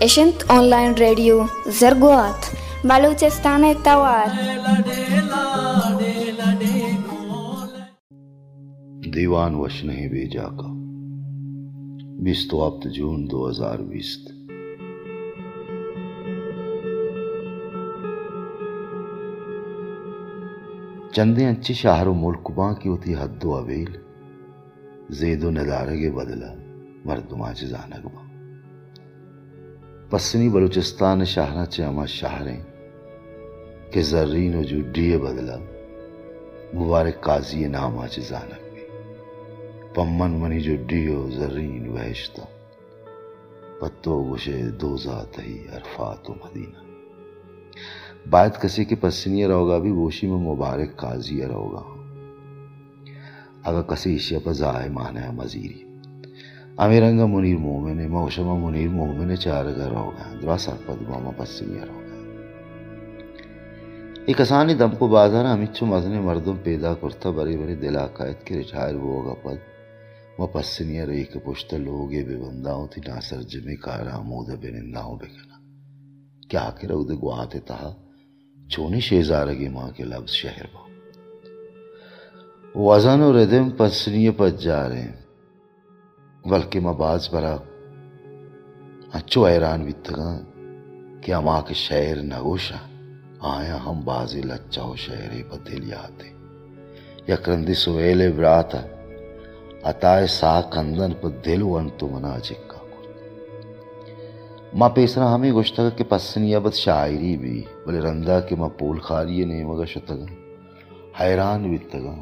اشنت online radio زرگوات بلوچستان توار دیوان وش نہیں بیجا کا۔ بیس تو ہفت جون دو ہزار بیس۔ چندے انچی شہر و ملک باں کی ہوتی حد و عویل زید و ندارگے بدلا مردماں چی زانگ باں۔ پسنی بلوچستان شاہنا چے اما شہریں کہ زرین و جڈی بدلا مبارک قاضی نامہ چی زانگ بھی۔ پمن منی جڈی و زرین وحشتا پتو گوشے دوزا تہی عرفات و مدینہ۔ باید کسی کے پسنی روگا بھی گوشی میں مبارک قاضی روگا اگر کسی اشیا پر زائے مانا ہے مزیری۔ امیرنگا منیر مومن موشما منیر مومن چار گھر ہوگا درا ایک اسانی دم کو بازار ہمیچو مزنے مردم پیدا کرتا بری بری دل آقائد کے رچائر ہوگا پد وہ پسنی ریک پشت لوگے بے بنداؤں تھی ناصر جمع کارا مودہ بے ننداؤں بے کنا کیا کرا گواتے تہا چونی شیزارگی ماں کے لفظ شہر با وزن و ردم پسنی پت جا رہے ہیں بلکہ میں باز برا اچھو ایران بیتگا کہ اما کے شہر نگوشا آیا ہم بازی لچاو شہر بدل یاتے یکرندی سویل براتا اتائے سا کندن پر دل وانتو منا چکا ماں پیسنا ہمیں گوشتا کہ پسنی ابد شاعری بھی، بلے رندہ کہ ماں پول خاریے نہیں مگا شتگا۔ حیران بیتگا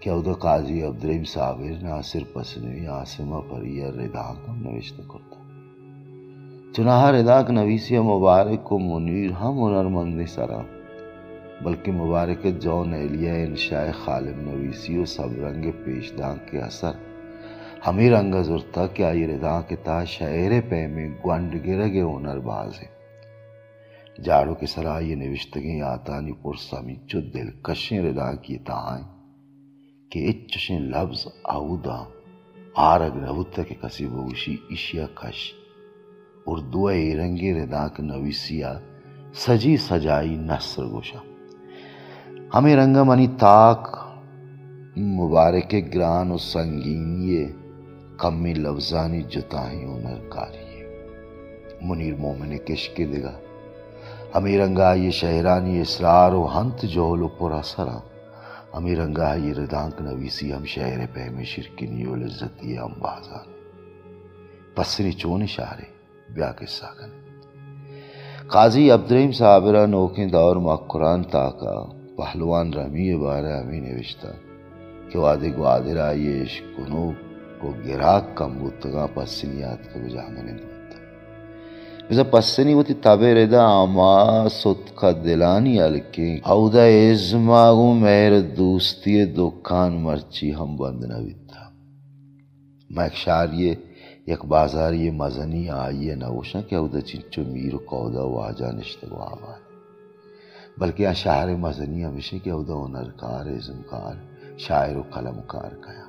کہ او قاضی عبدالرحیم صابر ناصر پسنوی آسمہ پریا ردا کم نوشت کرتا چناہ ردا نویسی مبارک کو منیر ہم ہنر مند سرا بلکہ مبارک جو نیلیہ انشاء خالم نویسی و سب رنگ پیش دان کے اثر، ہمیں رنگا زرتا کہ آئی ردا کے تا شعر پہ میں گونڈ گرگے ہنر باز ہے جاڑو کے سرا یہ نوشتگیں آتانی پرسامی چو دل کشیں ردا کی تائیں کہ اچشیں لفظ آودا آرگ نوتا کے کسی بوشی اشیا کش اردو ایرنگی رداک نویسیا سجی سجائی نصر گوشا ہمیں رنگا منی تاک مبارک گران و سنگینی کمی لفظانی جتاہیں ہنر کاری منیر مومن کشک دگا ہمیں رنگا یہ شہرانی اسرار و ہنت جولو پورا سرا ہمیں رنگا یہ نویسی ہم شہر پہ شرکنی و لذتی ہم بازان پسری چون بیا قصہ کن قاضی عبدالرحیم صابرہ نوکیں دور ما قرآن تاکا پہلوان رمی بارہ ہمیں نوشتا کہ وعدے کو آئیے کنو کو گراک کم گتگا پسنیات کا بجا میں نے دوتا بزا پسنی ہوتی تابع ردا آما ست دلانی علکیں او دا ازماغو مہر دوستی دکان مرچی ہم بند نویتا میں ایک شاریے یک بازاری مزنی آئیے نوشا کہ او دا چنچو میر قودا واجا نشتگو آباد بلکہ یہاں شاعر مزنی ہمیشہ کہ او دا ہنرکار ازمکار شاعر و قلمکار کیا۔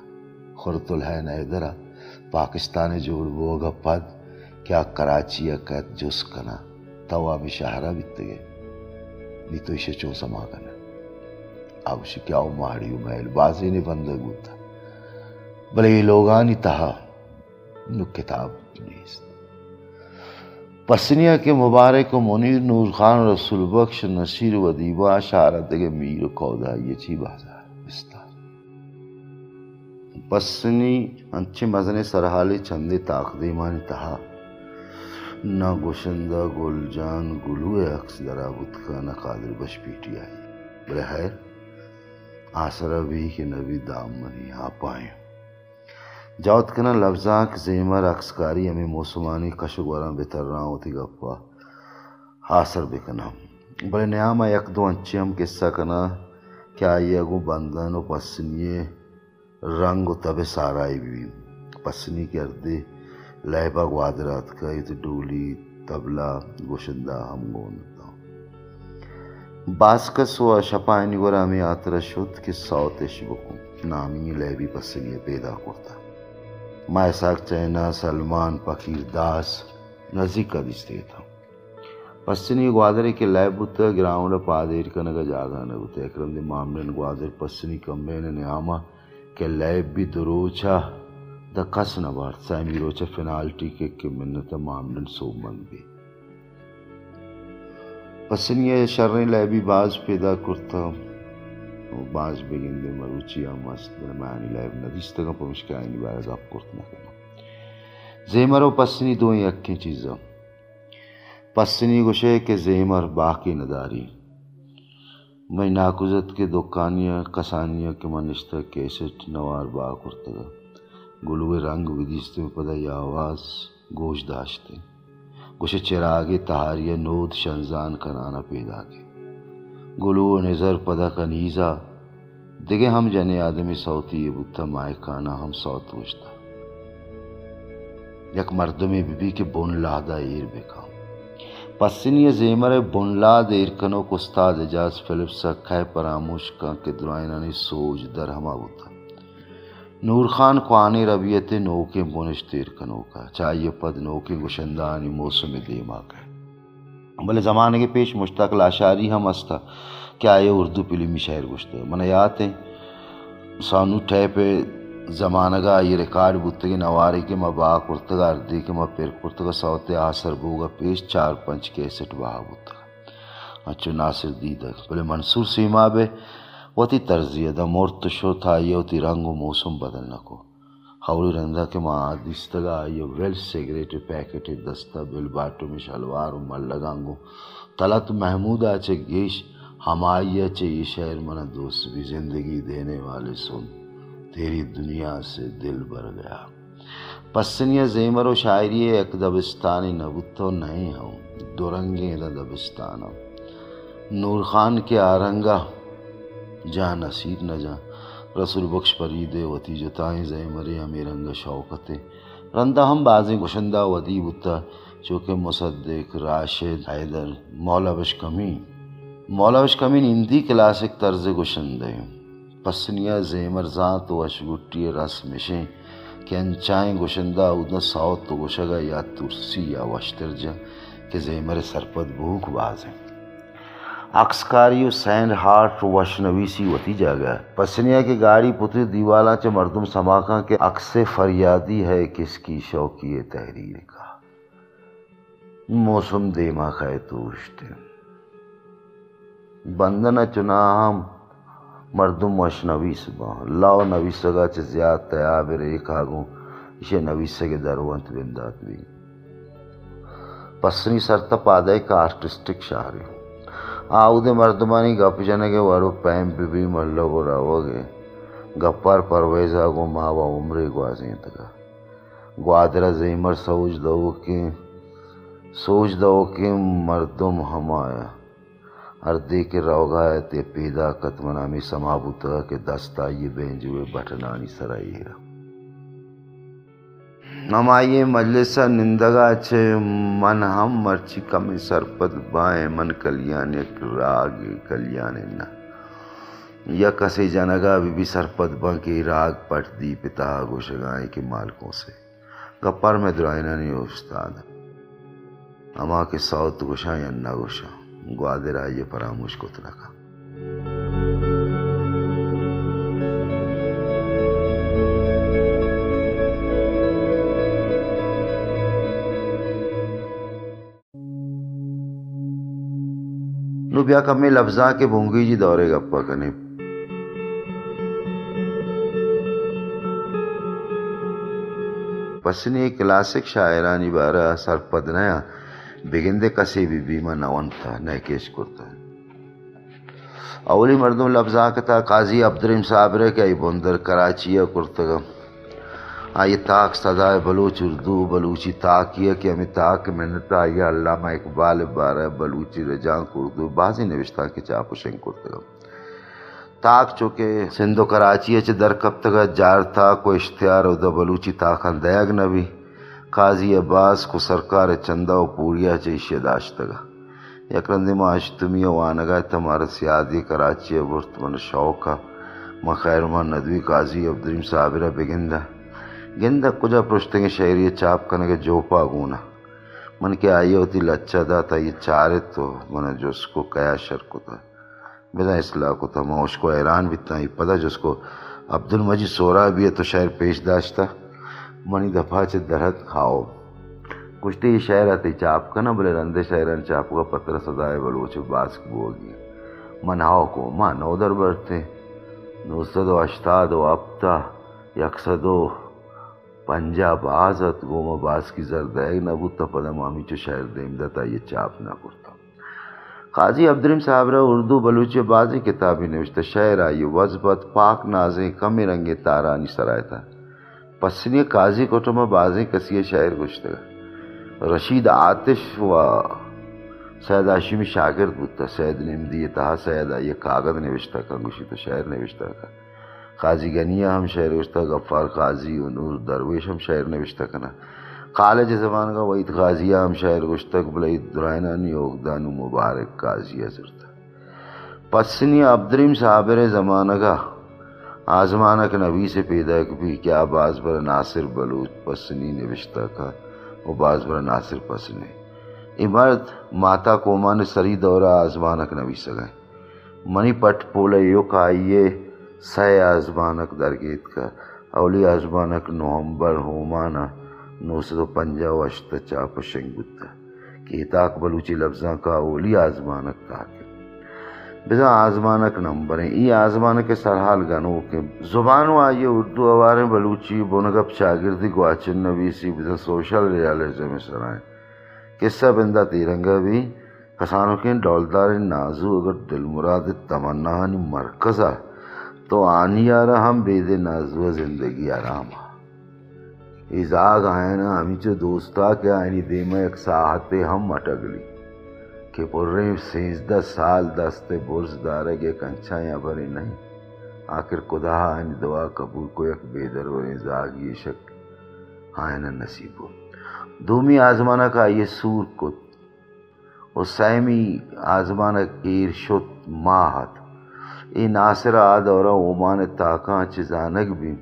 خورت الہ نیدرہ پاکستان جوڑ بوگا پد۔ کیا کراچی اکت جس کنا توا میں شہرہ بیتے گئے۔ نی تو اسے چون سما کنا۔ اب اسے کیا ماڑیو محل بازی نے بندگو تھا بلے یہ لوگانی تہا۔ نو کتاب نیست۔ پسنیا کے مبارک و منیر نور خان رسول بخش نصیر و دیبا شارت دگے میر قودا یہ چی بازار؟ بستار۔ پسنی انچے مزنے سرحالی چندے تاقدی مانی تہا۔ نہ گوشندہ گل جان گلوے اکس درا بدکا نہ قادر بش پیٹی آئی۔ بلے خیر آسرہ بھی کہ نبی دام منی آپ آئیں جاوت کنا لفظاں زیمر اکسکاری ہمیں موسمانی کشگوراں بہتر رہا ہوتی گپا۔ حاصر بکنا بڑے نیاما یک دو انچے ہم قصہ کنا۔ کیا یہ اگو بندن و پسنیے رنگ و تب سارائی بھی پسنی کے اردے لہبا گوادرات کا یہ ڈولی تبلا گوشندہ، ہم گونتا باسکس و شپائنی گورا ہمیں آترا شد کہ سوتش بکو نامی لہبی پسنی پیدا کرتا۔ مائساک چینا، سلمان پکیر داس، نزدیک کا دستے تھا پسنی گوادر کے لائب بتا گراؤنڈ پادیر کنگا جاگا نہ بتا اکرم دی معاملن گوادر پسنی کمبین نیاما کہ لائب بھی دروچا دا کس نہ بارت سائمی روچا فنالٹی کے کہ منتا معاملن سو مند بھی پسنی شرنی لائبی باز پیدا کرتا باز بگن دے مروچی یا مست درمیانی لائب ندیستا پا مشکانی بارا زاب کرتنا کنا زیمر و پسنی دو یکیں چیزاں پسنی گشے کے زیمر باقی نداری۔ میں ناکوزت کے دکانیاں کسانیاں کے منشتہ کیسٹ نوار با کرتگا گلوے رنگ ودیستے پدا یا آواز گوش داشتے۔ گوشے چراغ تہاریہ نود شنزان کنانا پیدا کے۔ گلو نظر پدا کنیزا۔ دیگے ہم جنے آدمی سوتی بتا مائے کانا ہم سوت وشتا۔ یک مردمی بی بی کے بون لادا ایر بکا پسنی زیمر بون لاد ایر کنو کو استاد اجاز فلپس کھائے پراموش کا کہ درائنانی سوج در ہما بوتا۔ نور خان خوانی ربیت نوکے بونش تیر کنو کا، چاہیے پد نوکے گشندانی موسم دیما کا۔ بلے زمانے کے پیش مشتاق لاشاری ہم استا کیا یہ اردو پلمی شہر گشتے من یاد ہیں؟ سانو ٹھے پہ زمانہ گا، یہ ریکارڈ بتگی نواری کے ما با کرتگا اردی کے ما پیر کرتگا سوتے آسر بوگا، پیش چار پنچ کیسٹ با بتگا اچھو ناصر دیدہ، بلے منصور سیما بے وتی ترزیہ دا مورت شو تھا یہ وتی رنگ و موسم بدل نکو۔ خوری رندہ کے ما آدیستگا یہ ویل سیگریٹ پیکٹ دستا بل باٹو میں شلوار و مل لگانگو۔ طلعت محمود آچے گیش ہمائی چے یہ شہر منا دوست بھی زندگی دینے والے سن۔ تیری دنیا سے دل بھر گیا۔ پسنیا زیمر و شاعری ایک دبستانی نبتو نہیں ہوں۔ دورنگیں دا نور خان کے آرنگا جا نصیر نہ جا۔ رسول بخش پریدے وتی جتائیں زیمر امیرنگ شوقت رندہ ہم بازیں گشندہ ودی بتا چونکہ مصدق راشد حیدر مولا بش کمی۔ مولا بش کمی ہندی کلاسک طرز گشندے پسنیا زیمر ذات و اشگٹی رس مشیں۔ کہ انچائیں گوشندہ ادھا ساوت تو گوشگا یا ترسی یا وشتر جا۔ کہ زیمر سرپد بھوک باز ہیں اکسکاری و سینڈ ہارٹ و وشنویسی وتی جا گیا پسنیا کی گاڑی پتری دیوالا چے مردم سماکا کے اکس فریادی ہے کس کی شوقی تحریر کا۔ موسم دیما خائے توشتے بندنا چنا ہم مردم وش نویس با لاو نویس گا چه زیاد تیاب ریک آگو اسے نویس کے دروانت بندات بھی۔ پسنی سرتا پادائی کا آرٹسٹک شہر ہے مردمانی گپ جنے کے وارو پیم بی بی ملو گو راو گے۔ گپار پرویز آگو ماوا عمری گوازیں تکا۔ گوادرہ زیمر سوچ دو کہ سوچ دو کہ مردم ہم آیا اردے کے روگا ہے تے پیدا کتمنامی سمابوتا کے دستا یہ بینجوے بٹنانی سرائی ہے۔ ہم آئیے مجلسہ نندگا چھے، من ہم مرچی کمی سرپد بائیں، من کلیان ایک راگ، کلیان نا یا کسی جنگا بھی بھی سرپد بان کی راگ پٹ دی پتا گوشگائیں کے مالکوں سے۔ گپر میں درائنہ نہیں استاد۔ اما کے سوت گوشائیں انا گوشاں، گوادر آئیے پراموش کو تلکا نو بیا کمی لفظا کے بھونگی جی دورے گپا کنے۔ پسنی کلاسک شاعرانی بارا سرپد نیا، بگندے کسی بھی بیمہ نوان تھا نئے کیش کرتا۔ ہے اولی مردم لفظا کتا، قاضی عبدالرحیم صاحب رہے کہ ای بندر کراچی کرتگا آئی تاک صدای بلوچ اردو، بلوچی تاکیہ کہ ہمیں تاک منتا آئی علامہ اقبال بارہ، بلوچی رجان اردو بازی نوشتا کہ چاپوشن کرتگا تاک چونکہ سندھ و کراچی چ در کب تک جار تھا کو اشتہار او دا بلوچی تاکان دیگ نبی قاضی عباس کو سرکار چندہ و پوریا چیشی داشتگا یکرند معاش تمی وانگا تمہارا سیادی کراچی برت من شوقا من خیر من ندوی قاضی عبدالرحیم صابرہ بگندہ۔ گندہ کجا پرشتنگ شہری چاپ کنگے جوپا گونا من کے آئی ہوتی لچا دا تھا یہ چارے تو من جس کو کیا شر تھا۔ بنا اصلاح کو تھا، میں اس کو حیران بھی تھا۔ پتہ جس کو عبد المجید سورا بھی ہے تو شہر پیش داشتا منی دفعہ چھ درد کھاؤ۔ کچھ تو یہ شہر آتے چاپ کا نا بولے رندے شہران چاپ کا پتر سدائے بلو چھ باس کو بول گیا۔ مناؤ کو ماں نو در برتے، نو سدو اشتاد و ابتا یکسدو پنجاب آزت گوما باس کی زرد ہے نبو تا پدا مامی چو شہر دیم دتا یہ چاپ نہ کرتا۔ قاضی عبدالرحیم صاحب را اردو بلوچ بازی کتابی نوشتا شہر آئی وزبت پاک نازیں کم رنگ تارانی سرائے تھا۔ پسنی قاضی کوٹما بازیں کسی شہر گشتا رشید عاطف و سید ہاشمی شاگرد بودتا سید نمدی تہا، سید یہ کاغذ نوشتا کنگوشی تو شہر نوشتا کا۔ قاضی گنیہ ہم شہر نوشتا غفار قاضی و نور درویش، ہم شہر نوشتا کنا۔ کالج زمان کا وعید قاضیہ ہم شہر گشتک بلعید درائنانی اوگدانو مبارک قاضی حضرتا پسنی عبدالرحیم صابر زمانہ کا آزمانک نبی سے پیدا بھی کیا باز بر ناصر بلوچ پسنی نوشتا کا، وہ باز بر ناصر پسنے۔ امرد ماتا کوما نے سری دورہ آزمانک نبی سگائے منی پٹ پولے یوک آئیے۔ سہ آزمانک درگیت کا اولی آزمانک نومبر ہومانا، نو سو پنجا و اشتا چاپ شنگ بتا تاک بلوچی لفظاں کا اولی آزمانک تاک بزا آزمانک نمبر ہیں ای آزمانک سرحال گنو کے زبانو آئیے اردو اوارے بلوچی بونگب شاگردی گواچن نویسی، بزا سوشل ریالزم سرائیں۔ قصہ بندہ تیرنگا بھی، کسانوں کے ڈولدار نازو اگر دل مراد تمنا مرکزہ تو آنی آرہ ہم بید نازو زندگی آرام ازاگ آئے نا ہمیں چو دوستا کے آئینی دیمہ ایک ساہتے ہم مٹگلی کہ پرے سیزدہ سال دستے برز دارے گے کنچا یا بری نہیں۔ آخر خدا آئینی دعا قبول کو ایک بیدر و ازاگ یہ شک آئینہ نصیب ہو۔ دومی آزمانہ کا یہ سور کت۔ و سیمی آزمانہ ایر شد ماہت۔ ای ناصر آد اور اومان تاکاں چزانک بھی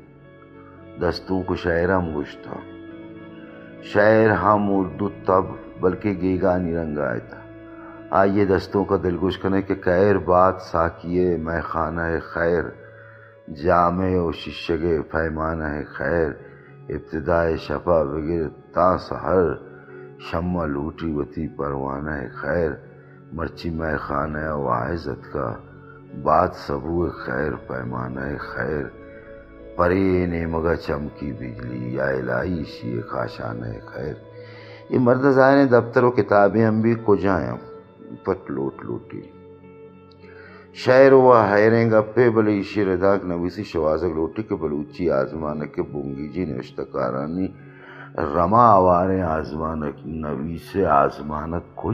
دستوں کو شاعر ہم گشتا. شاعر ہم اردو تب، بلکہ گیگانی رنگ آئے تھا. آئیے دستوں کا دل گش کرنے کہ خیر بات ساکیے میں خانہ خیر، جامع و ششگ پیمانہ خیر. ابتدائے شفا بغیر تا سحر، شمع لوٹی وتی پروانہ خیر. مرچی میں خانہ واعظت کا بات سبو خیر، پیمانہ خیر پری نے مگا چمکی بجلی، یا الہی شی خاشانہ خیر۔ یہ مرد ظاہر دفتر و کتابیں ہم بھی کجائیں پٹ لوٹ لوٹی۔ شاعر و حیریں گپے، بلی شیر داک نویسی شوازک لوٹی کے بلوچی آزمانک کے بونگی جی نوشتکارانی رما آوارے آزمانک نویس آزمانک کو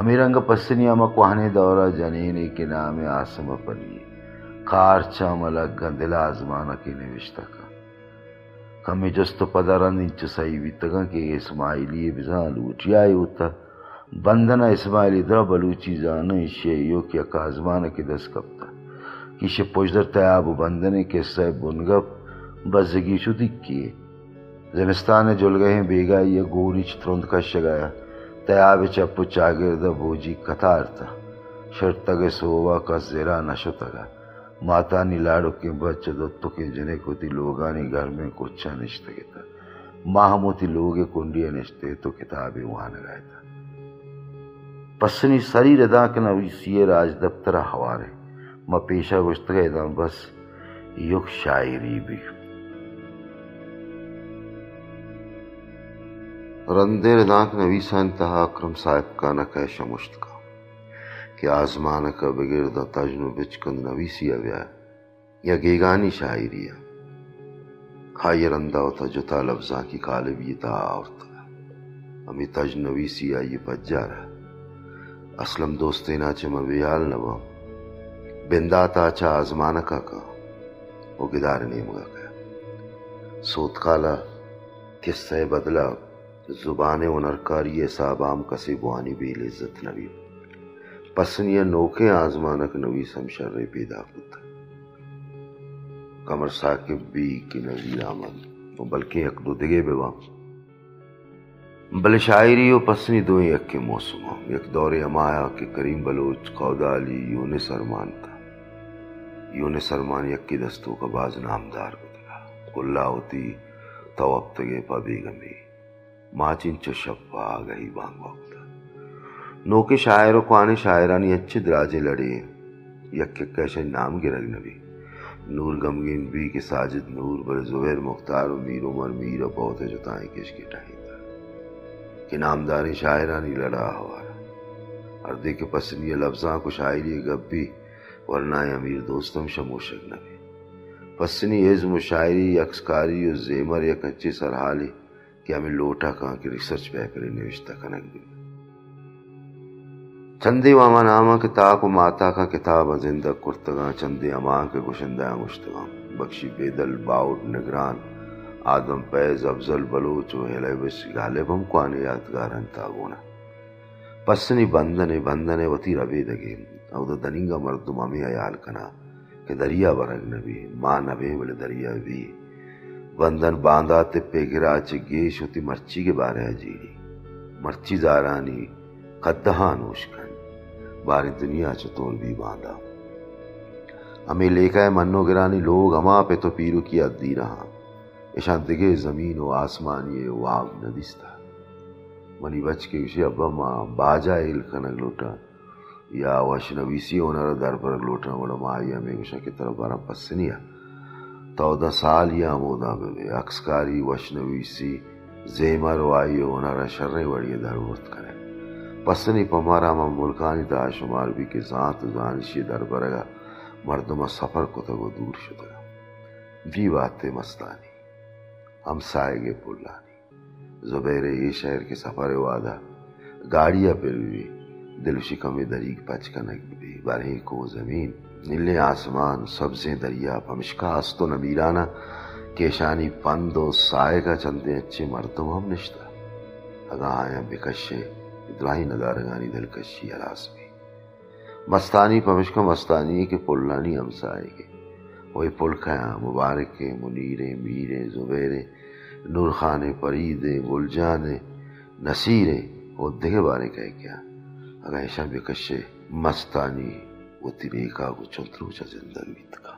جا ہمیں رنگ پسنی اما دورہ جنینی کے نام آسم پلی کار چاملک گندل آزمانکی نوشتکا کمی جست پدرن انچ سائی بیتگا کہ اسماعیلی بزان لوٹی ہوتا۔ بندنا اسماعیلی در بلوچی زانه شیعیو که اکازمانه که دست کبتا کیش پوشدر تیاب بندنے کے سہ بنگب بزگی شو دکیے زمستان جلگے ہیں بیگا یہ گوری چترند کا شگایا۔ تیاب چپ چاگرد بوجی کتار تھا شرط تگے سووا کا زیرا نشو تگا ماتا نی لاڑو کے بچ دوتو کے جنے کو تی لوگانی گھر میں کچھا نشتے تھا ماہموتی لوگے کنڈیا نشتے تو کتابیں وہاں نگائے تھا ردا کے نویسا انتہا اکرم صاحب کا نکیش مشت کا، کہ آزمان کا بغیر دا تجنو بچکن نویسی اویا یا گیگانی شاعری ہے۔ کھائی رندہ ہوتا جو تا لفظاں کی کالب یہ تا آورتا ہمیں تج نویسی آئی پجا رہا اسلم دوستے ناچے مبیال نبا بنداتا چا اچھا آزمانکا کا کا وہ گدار نیمگا گیا سوت کالا قصہ بدلا زبان و نرکاری صابام کسی بوانی بیل عزت نبی۔ پسنی نوکے آزمانک نوی سمشر پیدا کتا۔ کمر ساکب بھی کی نظیر آمد بلکہ حق دو دگے بے وام۔ بل شاعری و پسنی دو یک کے موسم یک دور امایا کہ کریم بلوچ قودا علی یون سرمان تھا۔ یون سرمان یک کی دستوں کا باز نامدار گزرا کلا ہوتی تو اب تگے پا بیگمی ماچن چو شپا آگہی بانگ وقت نو کے شاعر و قوان شاعرانی اچھے دراجے لڑے یک کے کیشن نام گرگ نبی نور گمگین بی کے ساجد نور بر زبیر مختار و میر عمر میر و بہت جتائیں کش کی ٹائی کہ نامداری شاعرانی لڑا ہوا اردے کے پسندی لفظاں کو شاعری گب بھی ورنہ امیر دوستم شموشک نبی پسنی عزم و شاعری اکسکاری و زیمر یا کچے سرحالی کہ ہمیں لوٹا کہاں کہ ریسرچ پیپر نوشتہ کنک بھی چندے واما نامہ کتاب و ماتا کا کتاب زندہ کرتگاں، چندے اما کے گشندہ مشتگاں بخشی بیدل باؤڈ نگران، آدم، پیز، افضل، بلوچ و ہلے بس غالب، ہم کو آنے یادگار انتا گونا پسنی بندنے بندنے وطی ربی دگے او دا دنینگا مردم ہمیں ایال کنا، کہ دریا برگ نبی ماں نبی بلے دریا بھی بندن باندھا تپے گرا چے گیش ہوتی مرچی کے بارے جیڑی۔ مرچی زارانی قدہاں نوش کن، باری دنیا چطور بھی باندھا۔ ہمیں لے کا منو گرانی لوگ ہما پہ تو پیرو کی ادی رہا اشان دگے زمین و آسمان یہ واب ندیستا منی بچ کے اسے ابا ماں باجا ایل کنگ لوٹا یا وشنویسی ہونا در پر لوٹا وڑا ماں آئی ہمیں گوشا کی طرف بارا پسنیا تودہ سال یا مودا بے اکسکاری، وشنویسی زیمر و آئی ہونا را شر وڑی در ورد کرے۔ پسنی پمارا ماں ملکانی تا شمار بھی کے ذات زانشی در برگا مردمہ سفر کو تگو دور شدگا بھی باتیں مستانی، ہم سائے گے پلانی۔ زبیر یہ شہر کے سفر وعدہ، گاڑیاں پھر بھی دل شکم دریگ پچ کنک بھی برے کو زمین۔ نیلے آسمان سبزیں دریا پمشکا ہستو نبیرانا کیشانی پند و سائے کا چندے اچھے مردم ہم نشتا اگا آیا بکشے ادراہی ندارگانی دلکشی علاس بھی مستانی پمشکا مستانی کے پلانی ہم سائے گے وہی پلکھیاں مبارک منیرے، میرے، زبیرے نور خانے پریدے، بلجانے، نصیرے، وہ دگے بارے کہے کیا۔ اگر ایشا بکشے، مستانی۔ وہ تیرے کا وہ چترو چا زندگی تکا